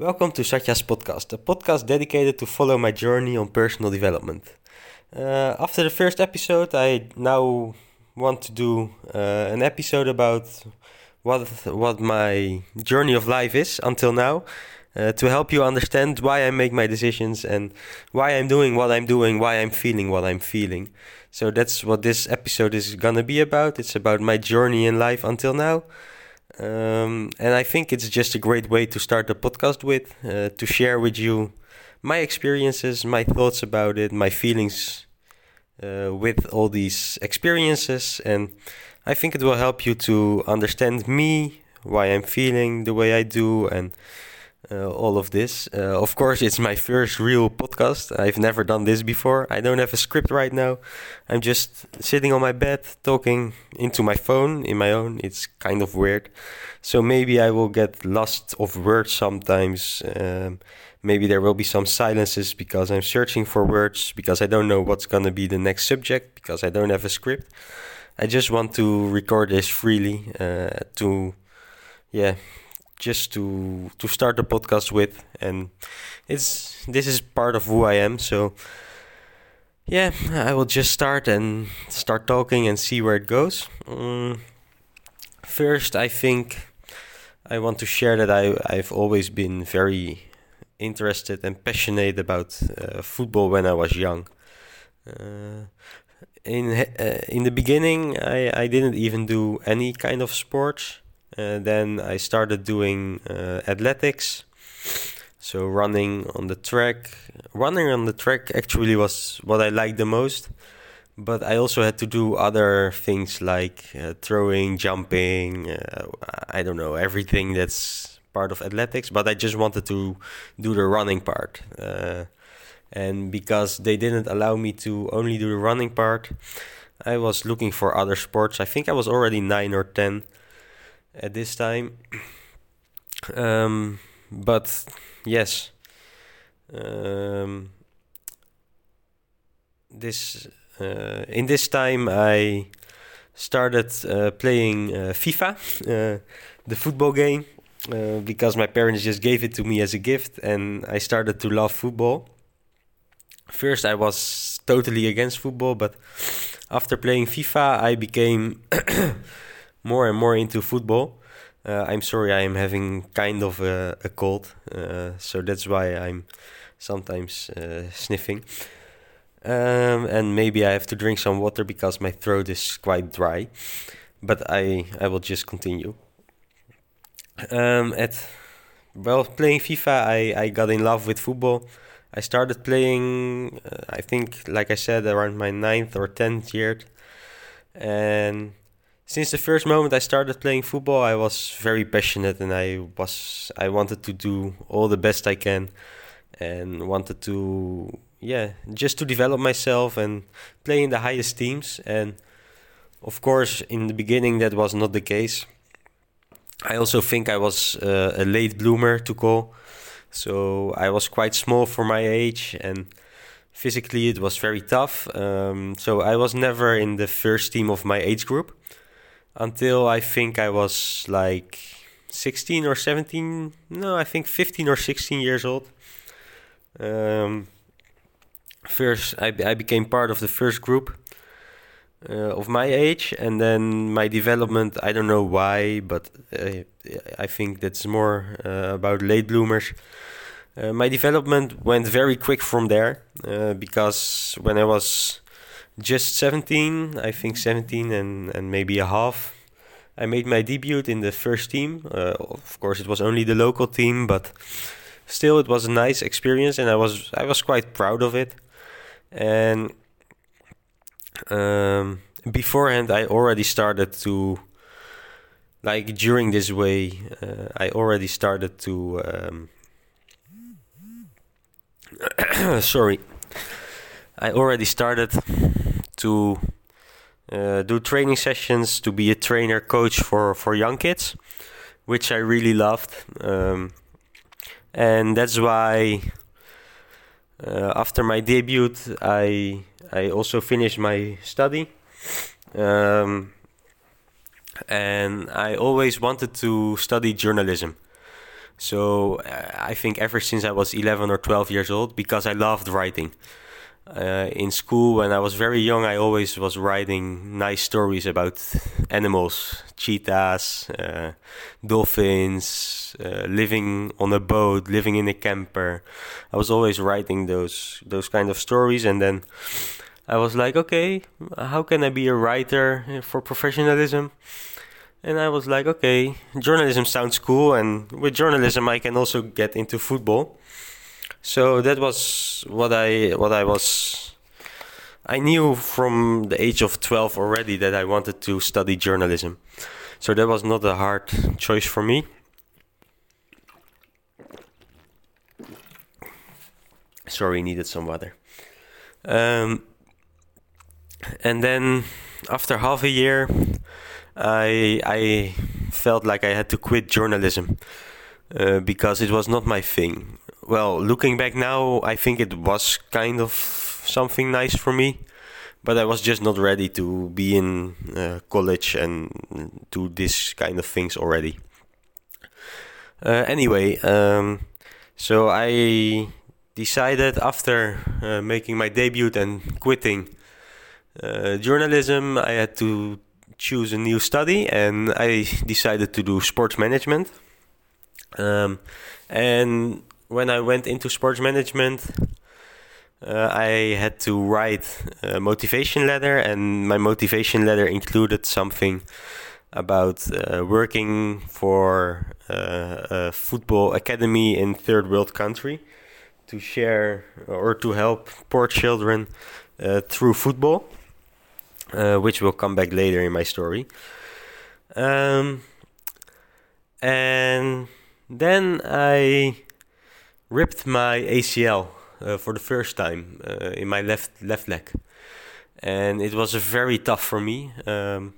Welcome to Satya's podcast, a podcast dedicated to follow my journey on personal development. Uh, after the first episode, I now want to do uh, an episode about what what my journey of life is until now, uh, to help you understand why I make my decisions and why I'm doing what I'm doing, why I'm feeling what I'm feeling. So that's what this episode is gonna be about. It's about my journey in life until now. Um, and I think it's just a great way to start the podcast with, uh, to share with you my experiences, my thoughts about it, my feelings uh, with all these experiences. And I think it will help you to understand me, why I'm feeling the way I do, and all of this. Uh, of course, it's my first real podcast. I've never done this before. I don't have a script right now. I'm just sitting on my bed talking into my phone in my own. It's kind of weird. So maybe I will get lost of words sometimes. Um, maybe there will be some silences because I'm searching for words because I don't know what's going to be the next subject because I don't have a script. I just want to record this freely uh, to, yeah, just to to start the podcast with. And it's this is part of who I am. So yeah I will just start and start talking and see where it goes. Um, first I think I want to share that I I've always been very interested and passionate about uh, football when I was young. Uh, in uh, in the beginning I, I didn't even do any kind of sports then I started doing uh, athletics, so running on the track. Running on the track actually was what I liked the most, but I also had to do other things like uh, throwing, jumping. Uh, I don't know everything that's part of athletics, but I just wanted to do the running part. Uh, and because they didn't allow me to only do the running part, I was looking for other sports. I think I was already nine or ten at this time. Um, but yes, um, this uh, in this time I started uh, playing uh, FIFA, uh, the football game, uh, because my parents just gave it to me as a gift, and I started to love football. First, I was totally against football, but after playing FIFA, I became more and more into football. Uh, I'm sorry, I am having kind of a, a cold, uh, so that's why I'm sometimes uh, sniffing. Um, and maybe I have to drink some water because my throat is quite dry. But I, I will just continue. Um, at well, playing FIFA, I, I got in love with football. I started playing, uh, I think, like I said, around my ninth or tenth year, and since the first moment I started playing football, I was very passionate and I was I wanted to do all the best I can and wanted to yeah, just to develop myself and play in the highest teams and of course in the beginning that was not the case. I also think I was uh, a late bloomer to call. So I was quite small for my age and physically it was very tough. Um, so I was never in the first team of my age group until I think I was like 16 or 17. No, I think 15 or 16 years old. Um, first, I, I became part of the first group uh, of my age, and then my development. I don't know why, but uh, I think that's more uh, about late bloomers. Uh, my development went very quick from there uh, because when I was just 17, I think 17 and, and maybe a half. I made my debut in the first team. Uh, of course, it was only the local team, but still, it was a nice experience, and I was I was quite proud of it. And um, beforehand, I already started to like during this way. Uh, I already started to. Um, sorry, I already started to uh, do training sessions to be a trainer coach for for young kids, which I really loved, um, and that's why uh, after my debut I I also finished my study. Um, and I always wanted to study journalism. So uh, I think ever since I was 11 or 12 years old, because I loved writing. Uh, in school, when I was very young, I always was writing nice stories about animals, cheetahs, uh, dolphins, uh, living on a boat, living in a camper. I was always writing those those kind of stories, and then I was like, okay, how can I be a writer for professionalism? And I was like, okay, journalism sounds cool, and with journalism, I can also get into football. So that was what I what I was. I knew from the age of twelve already that I wanted to study journalism. So that was not a hard choice for me. Sorry, needed some water. Um, and then after half a year, I I felt like I had to quit journalism uh, because it was not my thing. Well, looking back now, I think it was kind of something nice for me, but I was just not ready to be in uh, college and do this kind of things already. Uh, anyway, um, so I decided after uh, making my debut and quitting uh, journalism, I had to choose a new study, and I decided to do sports management. Um, and when I went into sports management, uh, I had to write a motivation letter, and my motivation letter included something about uh, working for uh, a football academy in third world country to share or to help poor children uh, through football uh, which will come back later in my story. Um, and then I ripped my ACL uh, for the first time uh, in my left left leg, and it was very tough for me. Um,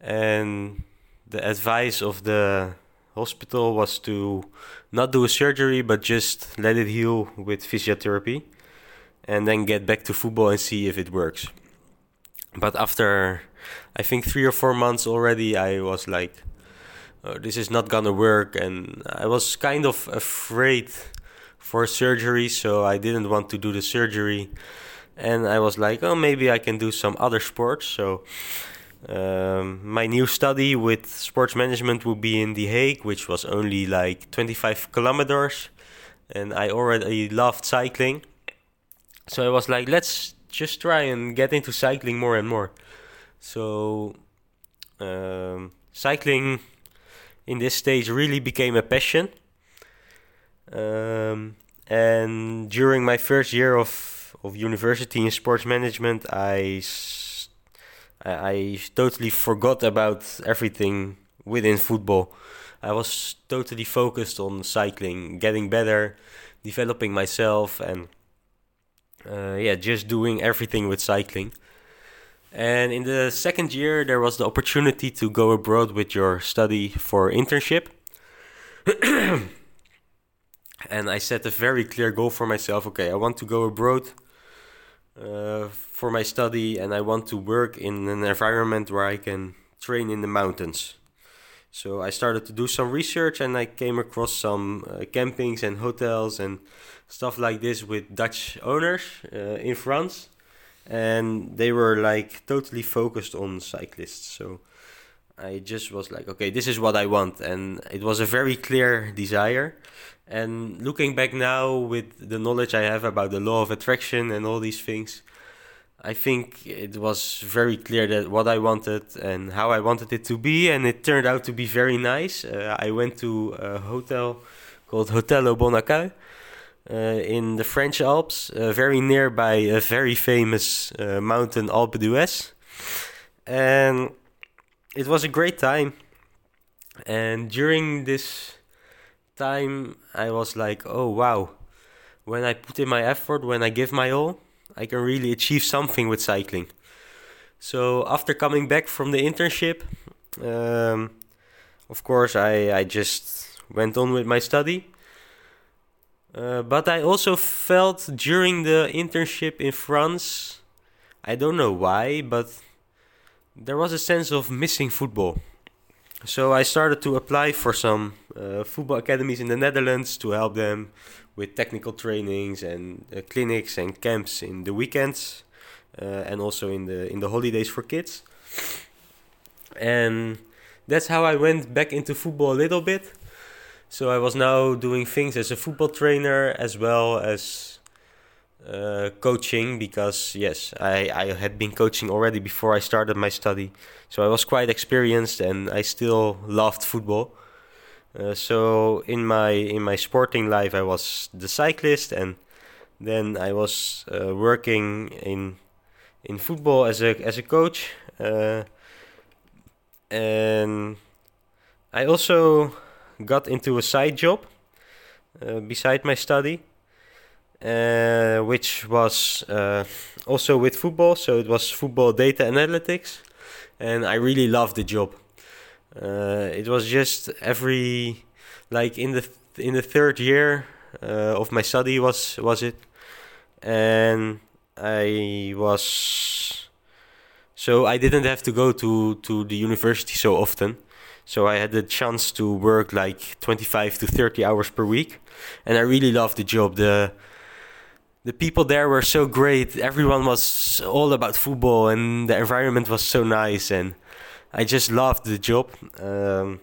and the advice of the hospital was to not do a surgery, but just let it heal with physiotherapy, and then get back to football and see if it works but after I think three or four months already, I was like, oh, this is not gonna work, and I was kind of afraid for surgery, so I didn't want to do the surgery. And I was like, oh, maybe I can do some other sports. So um, my new study with sports management will be in The Hague, which was only like 25 kilometers, and I already loved cycling. So I was like, let's just try and get into cycling more and more. So, um, cycling in this stage really became a passion. Um, and during my first year of, of university in sports management, I, I, I totally forgot about everything within football. I was totally focused on cycling, getting better, developing myself, and uh, yeah, just doing everything with cycling. And in the second year, there was the opportunity to go abroad with your study for internship. and I set a very clear goal for myself. Okay, I want to go abroad uh, for my study, and I want to work in an environment where I can train in the mountains. So I started to do some research, and I came across some uh, campings and hotels and stuff like this with Dutch owners uh, in France, and they were like totally focused on cyclists. So I just was like, okay, this is what I want, and it was a very clear desire. And looking back now with the knowledge I have about the law of attraction and all these things, I think it was very clear that what I wanted and how I wanted it to be, and it turned out to be very nice. Uh, I went to a hotel called Hotel au Bonaccueil, uh, in the French Alps, uh, very nearby a very famous uh, mountain, Alpe d'Huez. And it was a great time. And during this time, I was like, oh wow, when I put in my effort, when I give my all, I can really achieve something with cycling. So after coming back from the internship, um, of course, I, I just went on with my study uh, but I also felt during the internship in France, I don't know why, but there was a sense of missing football. So I started to apply for some uh, football academies in the Netherlands to help them with technical trainings and uh, clinics and camps in the weekends uh, and also in the in the holidays for kids. And that's how I went back into football a little bit. So I was now doing things as a football trainer as well as uh, coaching because yes, I, I had been coaching already before I started my study. So I was quite experienced and I still loved football. Uh, so in my in my sporting life, I was the cyclist, and then I was uh, working in in football as a as a coach, uh, and I also got into a side job uh, beside my study, uh, which was uh, also with football. So it was football data analytics, and I really loved the job. Uh, it was just every like in the th- in the third year uh, of my study was was it, and I was so I didn't have to go to to the university so often. So I had the chance to work like 25 to 30 hours per week, and I really loved the job. the The people there were so great. Everyone was all about football, and the environment was so nice, and I just loved the job. Um,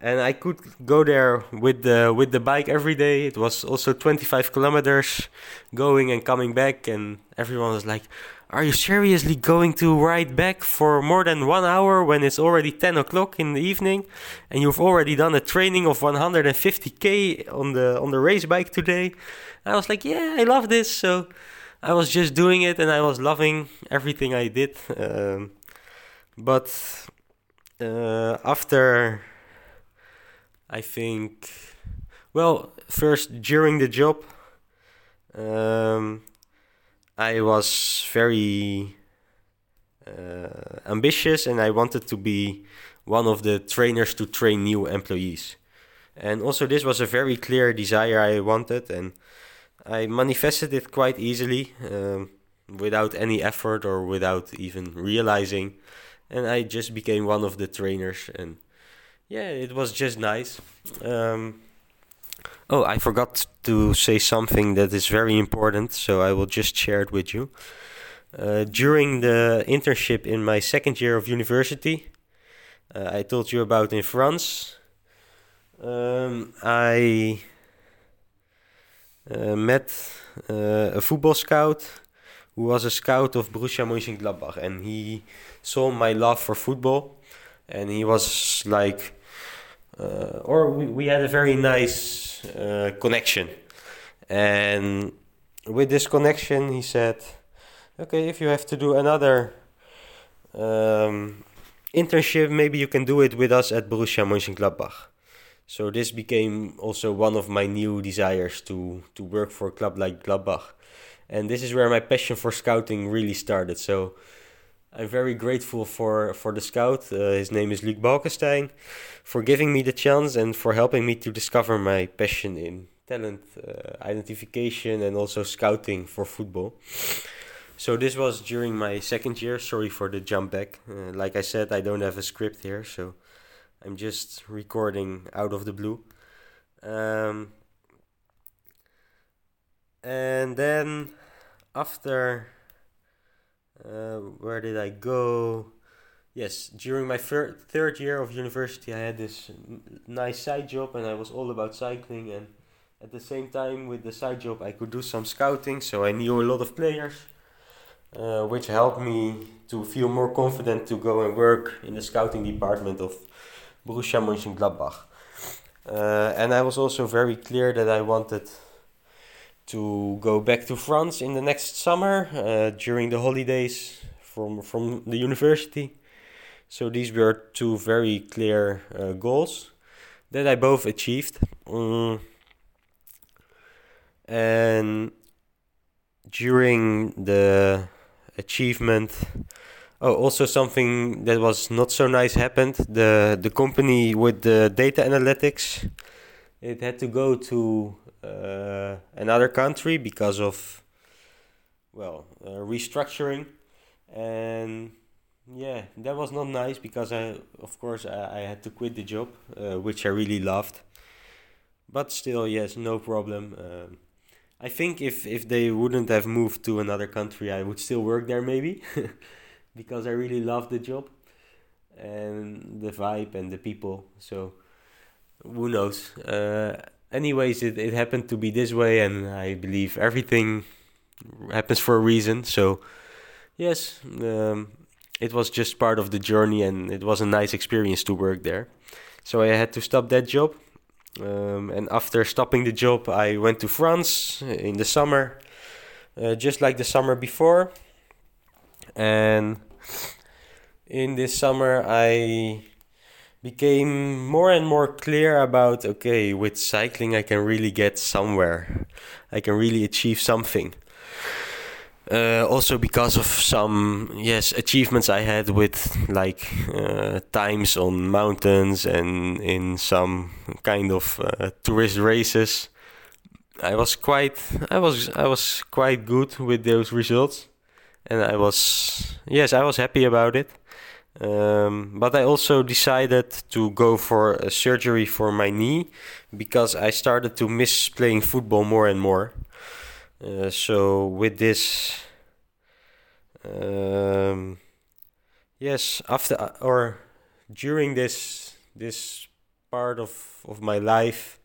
and I could go there with the with the bike every day. It was also 25 kilometers going and coming back, and everyone was like, "Are you seriously going to ride back for more than one hour when it's already 10 o'clock in the evening, and you've already done a training of 150k on the on the race bike today?" And I was like, "Yeah, I love this." So I was just doing it, and I was loving everything I did. Um, but uh, after I think, well, first during the job, um, I was very uh, ambitious and I wanted to be one of the trainers to train new employees. And also, this was a very clear desire I wanted, and I manifested it quite easily um, without any effort or without even realizing and I just became one of the trainers, and yeah, it was just nice. Um, oh, I forgot to say something that is very important, so I will just share it with you. Uh, during the internship in my second year of university, uh, I told you about in France. Um, I uh, met uh, a football scout who was a scout of Borussia Mönchengladbach, and he saw my love for football, and he was like, uh, or we, we had a very nice uh, connection, and with this connection, he said, "Okay, if you have to do another." Um, internship, maybe you can do it with us at Borussia Mönchengladbach. So this became also one of my new desires to to work for a club like Gladbach and this is where my passion for scouting really started. So I'm very grateful for for the scout. Uh, his name is Luc Balkenstein, for giving me the chance and for helping me to discover my passion in talent uh, identification and also scouting for football. So this was during my second year. Sorry for the jump back. Uh, like I said, I don't have a script here, so I'm just recording out of the blue. Um, and then after uh, where did I go? Yes, during my thir- third year of university, I had this nice side job, and I was all about cycling. And at the same time, with the side job, I could do some scouting, so I knew a lot of players, uh, which helped me to feel more confident to go and work in the scouting department of Borussia Mönchengladbach. Uh, and I was also very clear that I wanted to go back to France in the next summer uh, during the holidays from from the university. So these were two very clear uh, goals that I both achieved. Um, and during the achievement, oh, also something that was not so nice happened. The the company with the data analytics, it had to go to uh, another country because of well uh, restructuring and yeah, that was not nice because I, of course, I, I had to quit the job, uh, which I really loved. But still, yes, no problem. Um, I think if if they wouldn't have moved to another country, I would still work there maybe, because I really love the job, and the vibe and the people. So, who knows? Uh, anyways, it, it happened to be this way, and I believe everything happens for a reason. So, yes, um, it was just part of the journey, and it was a nice experience to work there. So I had to stop that job, um, and after stopping the job, I went to France in the summer, uh, just like the summer before. And in this summer, I became more and more clear about okay, with cycling, I can really get somewhere, I can really achieve something. Uh, also because of some yes achievements I had with like uh, times on mountains and in some kind of uh, tourist races. I was quite I was I was quite good with those results, and I was yes I was happy about it. Um, but I also decided to go for a surgery for my knee because I started to miss playing football more and more. Uh, so with this, um, yes, after uh, or during this this part of of my life,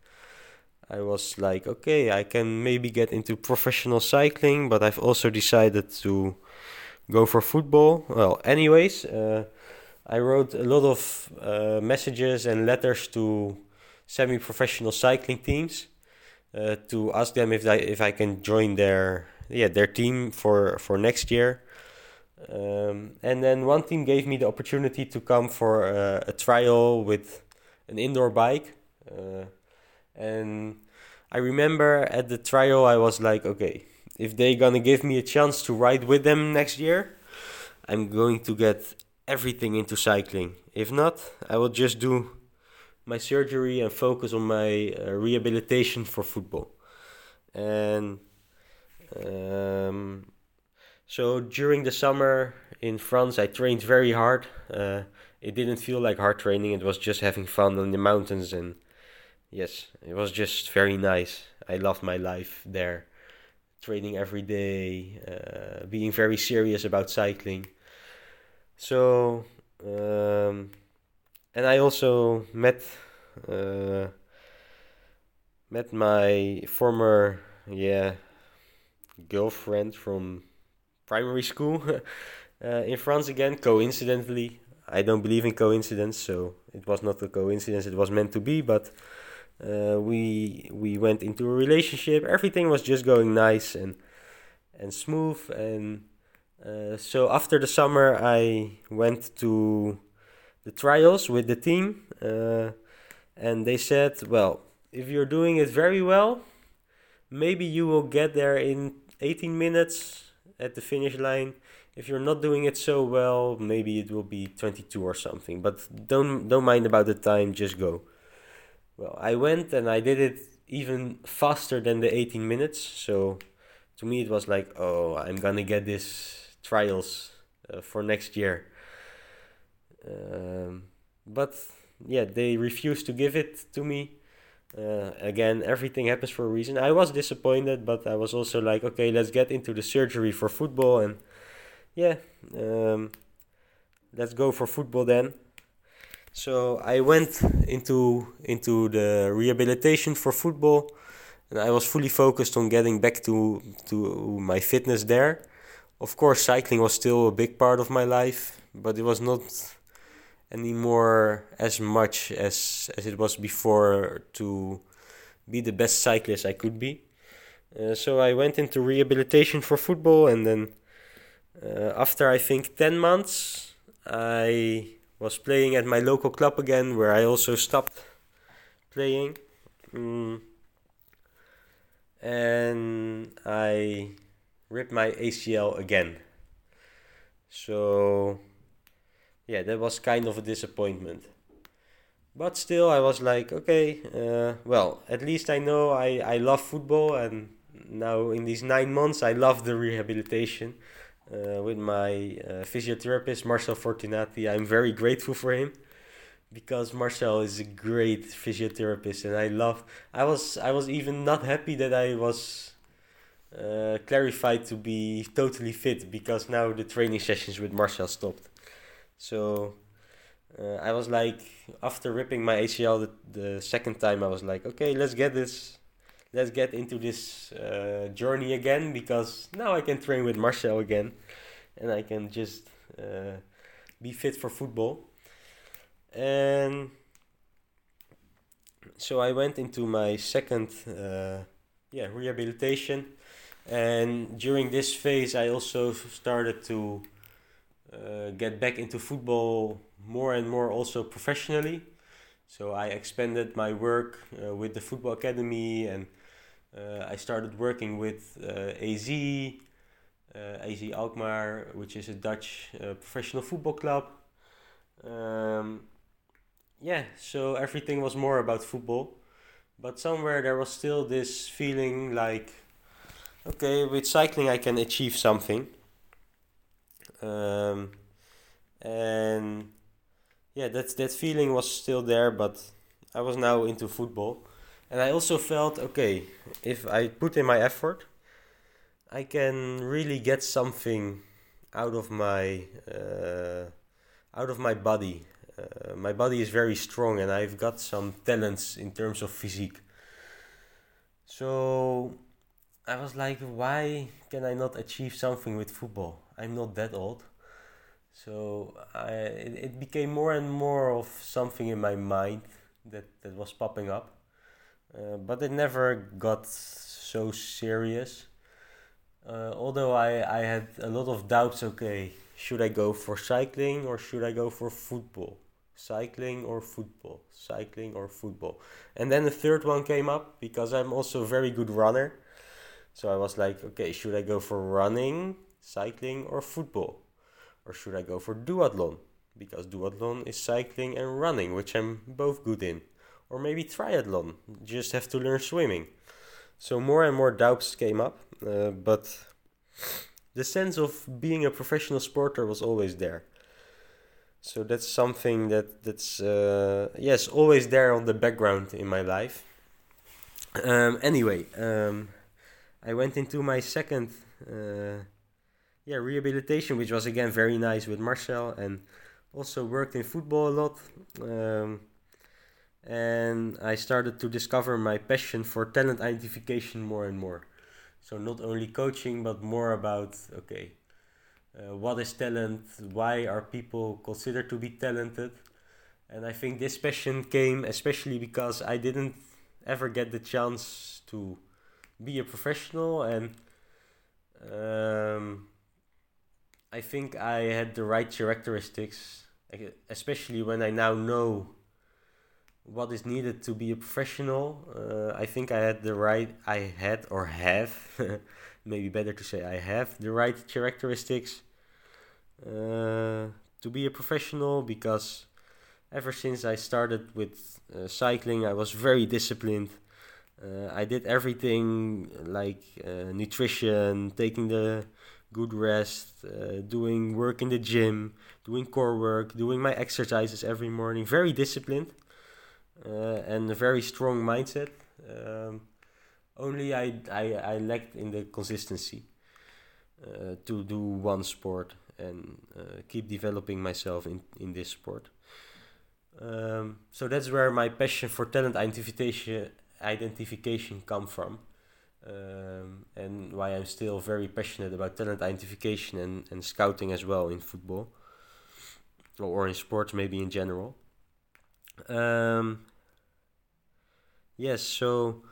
I was like, okay, I can maybe get into professional cycling, but I've also decided to go for football. Well, anyways, uh, I wrote a lot of uh, messages and letters to semi-professional cycling teams uh, to ask them if I if I can join their yeah their team for for next year. Um, and then one team gave me the opportunity to come for uh, a trial with an indoor bike. Uh, and I remember at the trial I was like, okay, if they're gonna give me a chance to ride with them next year, I'm going to get everything into cycling. If not, I will just do my surgery and focus on my uh, rehabilitation for football. And um, so during the summer in France, I trained very hard. Uh, it didn't feel like hard training; it was just having fun on the mountains, and yes, it was just very nice. I loved my life there, training every day, uh, being very serious about cycling. So um, and I also met uh, met my former yeah girlfriend from primary school uh, in France again coincidentally. I don't believe in coincidence so it was not a coincidence it was meant to be but uh, we we went into a relationship. Everything was just going nice and and smooth and uh, so after the summer I went to the trials with the team, uh, and they said, well, if you're doing it very well, maybe you will get there in 18 minutes at the finish line. If you're not doing it so well, maybe it will be 22 or something. But don't don't mind about the time, just go. Well, I went and I did it even faster than the 18 minutes. So to me, it was like, oh, I'm gonna get this trials uh, for next year. Um, but yeah, they refused to give it to me. Uh, again, everything happens for a reason. I was disappointed, but I was also like, okay, let's get into the surgery for football, and yeah, um, let's go for football then. So I went into into the rehabilitation for football, and I was fully focused on getting back to to my fitness there. Of course, cycling was still a big part of my life, but it was not anymore as much as as it was before to be the best cyclist I could be. Uh, so I went into rehabilitation for football, and then uh, after I think ten months, I was playing at my local club again, where I also stopped playing. Mm. And I ripped my ACL again. So yeah, that was kind of a disappointment. But still, I was like, okay, uh, well, at least I know I, I love football, and now in these nine months, I love the rehabilitation. uh, with my uh, physiotherapist Marcel Fortunati. I'm very grateful for him because Marcel is a great physiotherapist, and I love. I was I was even not happy that I was uh, clarified to be totally fit because now the training sessions with Marcel stopped. So uh, I was like, after ripping my ACL the, the second time, I was like, okay, let's get this, let's get into this uh, journey again because now I can train with Marcel again, and I can just uh, be fit for football. And so I went into my second, uh, yeah, rehabilitation, and during this phase, I also started to uh, get back into football more and more also professionally. So I expanded my work uh, with the football academy and uh, I started working with uh, AZ, uh, AZ Alkmaar, which is a Dutch uh, professional football club. Um, yeah, so everything was more about football. But somewhere there was still this feeling like, okay, with cycling I can achieve something. Um, and yeah, that that feeling was still there, but I was now into football, and I also felt okay if I put in my effort, I can really get something out of my uh, out of my body. Uh, my body is very strong, and I've got some talents in terms of physique. So I was like, why can I not achieve something with football? I'm not that old. So I, it, it became more and more of something in my mind that, that was popping up. Uh, but it never got so serious. Uh, although I, I had a lot of doubts okay, should I go for cycling or should I go for football? Cycling or football? Cycling or football? And then the third one came up because I'm also a very good runner. So I was like, okay, should I go for running, cycling, or football? Or should I go for duathlon? Because duathlon is cycling and running, which I'm both good in. Or maybe triathlon, just have to learn swimming. So more and more doubts came up, uh, but the sense of being a professional sporter was always there. So that's something that that's uh, yes always there on the background in my life. Um, anyway, um, I went into my second uh, yeah rehabilitation, which was again very nice with Marcel, and also worked in football a lot. Um, and I started to discover my passion for talent identification more and more. So not only coaching, but more about okay, uh, what is talent? Why are people considered to be talented? And I think this passion came especially because I didn't ever get the chance to be a professional and um, I think I had the right characteristics, especially when I now know what is needed to be a professional. Uh, I think I had the right, I had or have, maybe better to say I have the right characteristics uh, to be a professional because ever since I started with uh, cycling, I was very disciplined. Uh, I did everything like uh, nutrition, taking the good rest, uh, doing work in the gym, doing core work, doing my exercises every morning. Very disciplined uh, and a very strong mindset. Um, only I, I, I lacked in the consistency uh, to do one sport and uh, keep developing myself in, in this sport. Um, so that's where my passion for talent identification identification come from um, and why I'm still very passionate about talent identification and, and scouting as well in football or in sports maybe in general. Um, yes so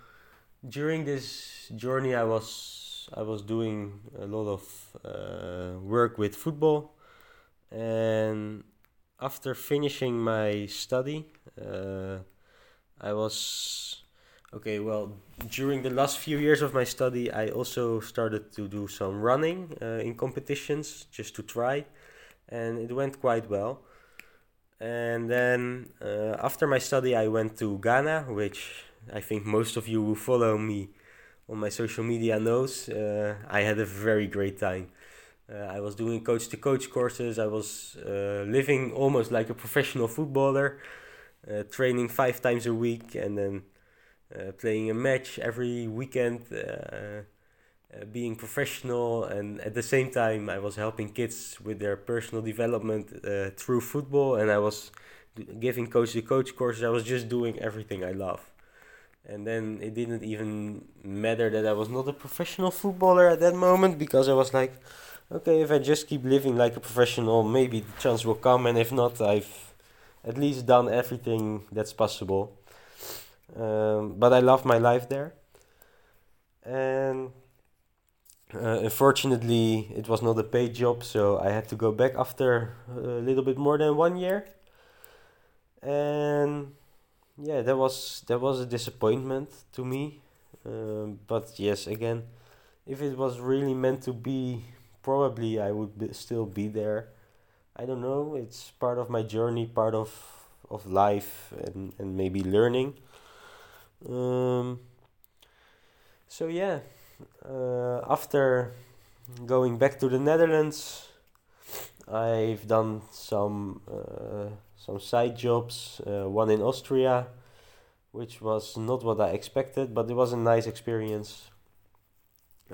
during this journey I was I was doing a lot of uh, work with football and after finishing my study uh, I was Okay, well, during the last few years of my study, I also started to do some running uh, in competitions just to try, and it went quite well. And then uh, after my study, I went to Ghana, which I think most of you who follow me on my social media knows. Uh, I had a very great time. Uh, I was doing coach to coach courses. I was uh, living almost like a professional footballer, uh, training five times a week and then playing a match every weekend, uh, uh, being professional. And at the same time, I was helping kids with their personal development through football. And I was giving coach to coach courses. I was just doing everything I love. And then it didn't even matter that I was not a professional footballer at that moment because I was like, okay, if I just keep living like a professional, maybe the chance will come, and if not, I've at least done everything that's possible. Um, but I love my life there, and uh, unfortunately, it was not a paid job, so I had to go back after a little bit more than one year, and yeah, that was that was a disappointment to me. Um, but yes, again, if it was really meant to be probably I would be, still be there. I don't know. It's part of my journey, part of of life, and and maybe learning. Um, so yeah, uh, after going back to the Netherlands, I've done some uh, some side jobs. Uh, one in Austria, which was not what I expected, but it was a nice experience.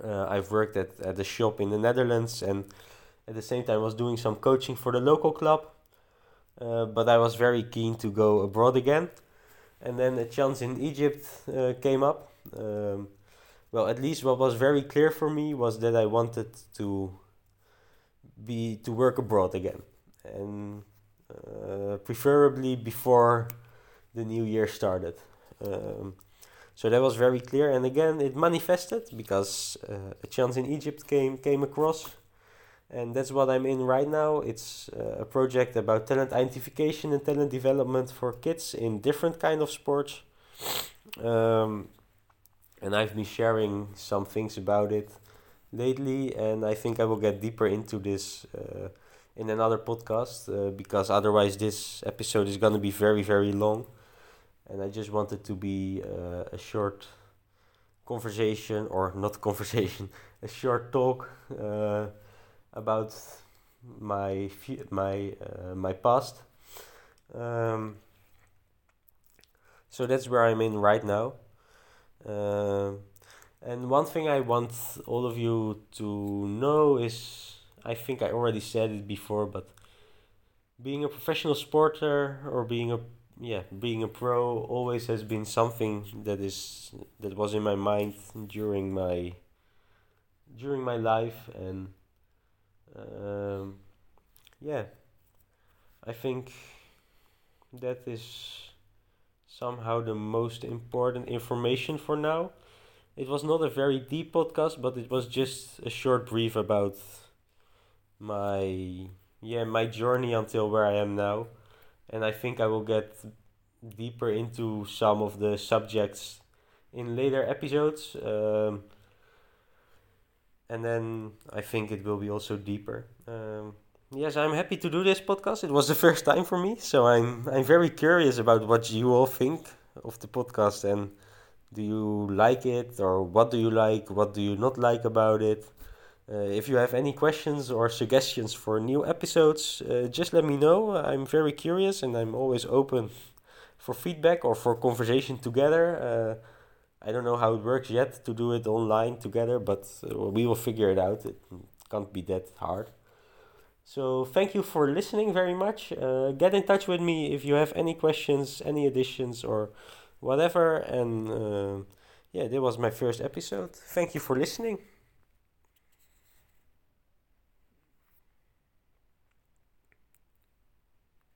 Uh, I've worked at, at a shop in the Netherlands and at the same time was doing some coaching for the local club. Uh, but I was very keen to go abroad again. And then a chance in Egypt uh, came up. Um, well, at least what was very clear for me was that I wanted to be to work abroad again, and uh, preferably before the new year started. Um, so that was very clear, and again it manifested because uh, a chance in Egypt came came across, and that's what I'm in right now. It's uh, a project about talent identification and talent development for kids in different kind of sports, um, and I've been sharing some things about it lately, and I think I will get deeper into this. Uh, in another podcast, uh, because otherwise this episode is gonna be very very long and I just wanted to be uh, a short conversation or not conversation, a short talk uh, about my my uh, my past. Um, so that's where I'm in right now. Um, and one thing I want all of you to know is I think I already said it before, but being a professional sporter or being a yeah, being a pro always has been something that is that was in my mind during my during my life and um, yeah, I think that is somehow the most important information for now. It was not a very deep podcast, but it was just a short brief about my yeah my journey until where I am now and I think I will get deeper into some of the subjects in later episodes. Um, and then I think it will be also deeper. Um, yes, I'm happy to do this podcast. It was the first time for me, so I'm I'm very curious about what you all think of the podcast and do you like it or what do you like, what do you not like about it. Uh, if you have any questions or suggestions for new episodes, uh, just let me know. I'm very curious and I'm always open for feedback or for conversation together. Uh, I don't know how it works yet to do it online together, but uh, we will figure it out. It can't be that hard. So thank you for listening very much. Uh, get in touch with me if you have any questions, any additions, or whatever. And uh, yeah, that was my first episode. Thank you for listening.